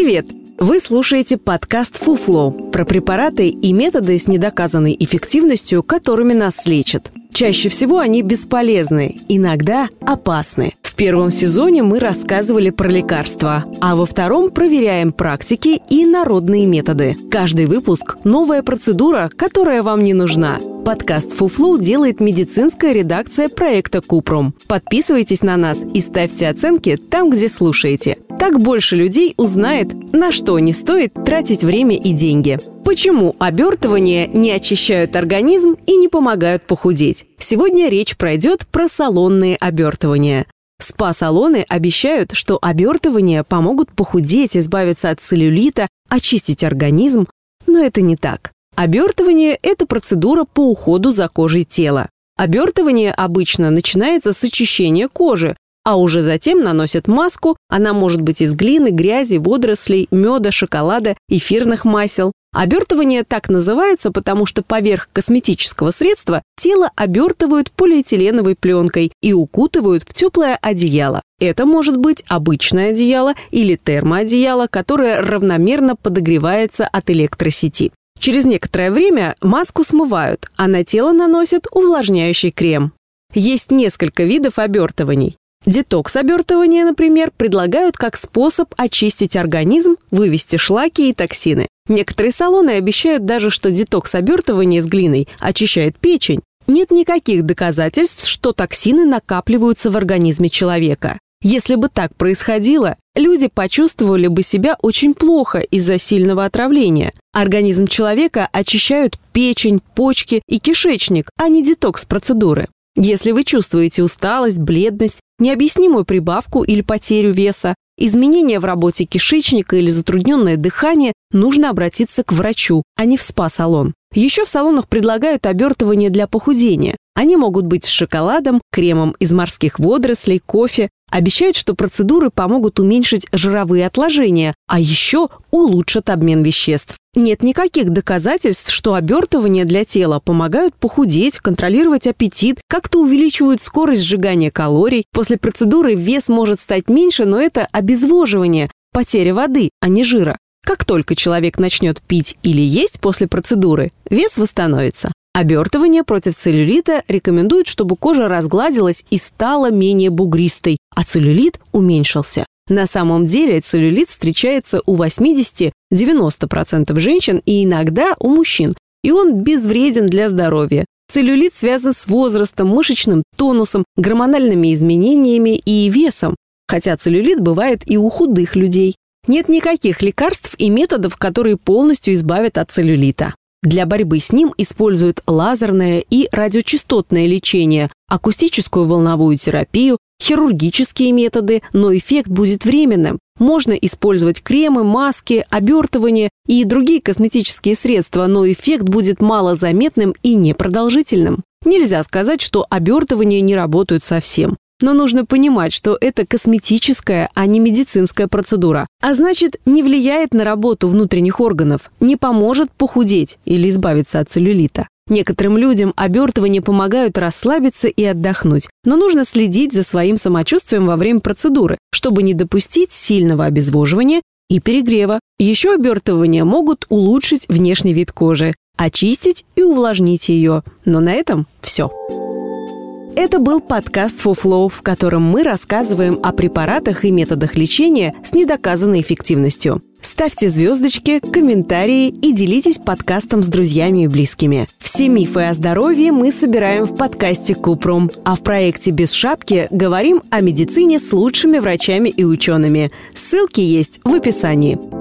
Привет! Вы слушаете подкаст «Фуфло» про препараты и методы с недоказанной эффективностью, которыми нас лечат. Чаще всего они бесполезны, иногда опасны. В первом сезоне мы рассказывали про лекарства, а во втором проверяем практики и народные методы. Каждый выпуск – новая процедура, которая вам не нужна. Подкаст «Фуфлу» делает медицинская редакция проекта «Купром». Подписывайтесь на нас и ставьте оценки там, где слушаете. Так больше людей узнает, на что не стоит тратить время и деньги. Почему обертывания не очищают организм и не помогают похудеть? Сегодня речь пройдет про салонные обертывания. СПА-салоны обещают, что обертывания помогут похудеть, избавиться от целлюлита, очистить организм, но это не так. Обертывание – это процедура по уходу за кожей тела. Обертывание обычно начинается с очищения кожи, а уже затем наносят маску. Она может быть из глины, грязи, водорослей, меда, шоколада, эфирных масел. Обертывание так называется, потому что поверх косметического средства тело обертывают полиэтиленовой пленкой и укутывают в теплое одеяло. Это может быть обычное одеяло или термоодеяло, которое равномерно подогревается от электросети. Через некоторое время маску смывают, а на тело наносят увлажняющий крем. Есть несколько видов обертываний. Детокс-обертывание, например, предлагают как способ очистить организм, вывести шлаки и токсины. Некоторые салоны обещают даже, что детокс-обертывание с глиной очищает печень. Нет никаких доказательств, что токсины накапливаются в организме человека. Если бы так происходило, люди почувствовали бы себя очень плохо из-за сильного отравления. Организм человека очищают печень, почки и кишечник, а не детокс-процедуры. Если вы чувствуете усталость, бледность, необъяснимую прибавку или потерю веса, изменения в работе кишечника или затрудненное дыхание, нужно обратиться к врачу, а не в спа-салон. Еще в салонах предлагают обертывания для похудения. Они могут быть с шоколадом, кремом из морских водорослей, кофе. Обещают, что процедуры помогут уменьшить жировые отложения, а еще улучшат обмен веществ. Нет никаких доказательств, что обертывания для тела помогают похудеть, контролировать аппетит, как-то увеличивают скорость сжигания калорий. После процедуры вес может стать меньше, но это обезвоживание, потеря воды, а не жира. Как только человек начнет пить или есть после процедуры, вес восстановится. Обертывание против целлюлита рекомендуют, чтобы кожа разгладилась и стала менее бугристой, а целлюлит уменьшился. На самом деле целлюлит встречается у 80-90% женщин и иногда у мужчин, и он безвреден для здоровья. Целлюлит связан с возрастом, мышечным тонусом, гормональными изменениями и весом, хотя целлюлит бывает и у худых людей. Нет никаких лекарств и методов, которые полностью избавят от целлюлита. Для борьбы с ним используют лазерное и радиочастотное лечение, акустическую волновую терапию, хирургические методы, но эффект будет временным. Можно использовать кремы, маски, обертывание и другие косметические средства, но эффект будет малозаметным и непродолжительным. Нельзя сказать, что обертывания не работают совсем. Но нужно понимать, что это косметическая, а не медицинская процедура. А значит, не влияет на работу внутренних органов, не поможет похудеть или избавиться от целлюлита. Некоторым людям обертывания помогают расслабиться и отдохнуть, но нужно следить за своим самочувствием во время процедуры, чтобы не допустить сильного обезвоживания и перегрева. Еще обертывания могут улучшить внешний вид кожи, очистить и увлажнить ее. Но на этом все. Это был подкаст «Фуфлоу», в котором мы рассказываем о препаратах и методах лечения с недоказанной эффективностью. Ставьте звездочки, комментарии и делитесь подкастом с друзьями и близкими. Все мифы о здоровье мы собираем в подкасте Купром, а в проекте «Без шапки» говорим о медицине с лучшими врачами и учеными. Ссылки есть в описании.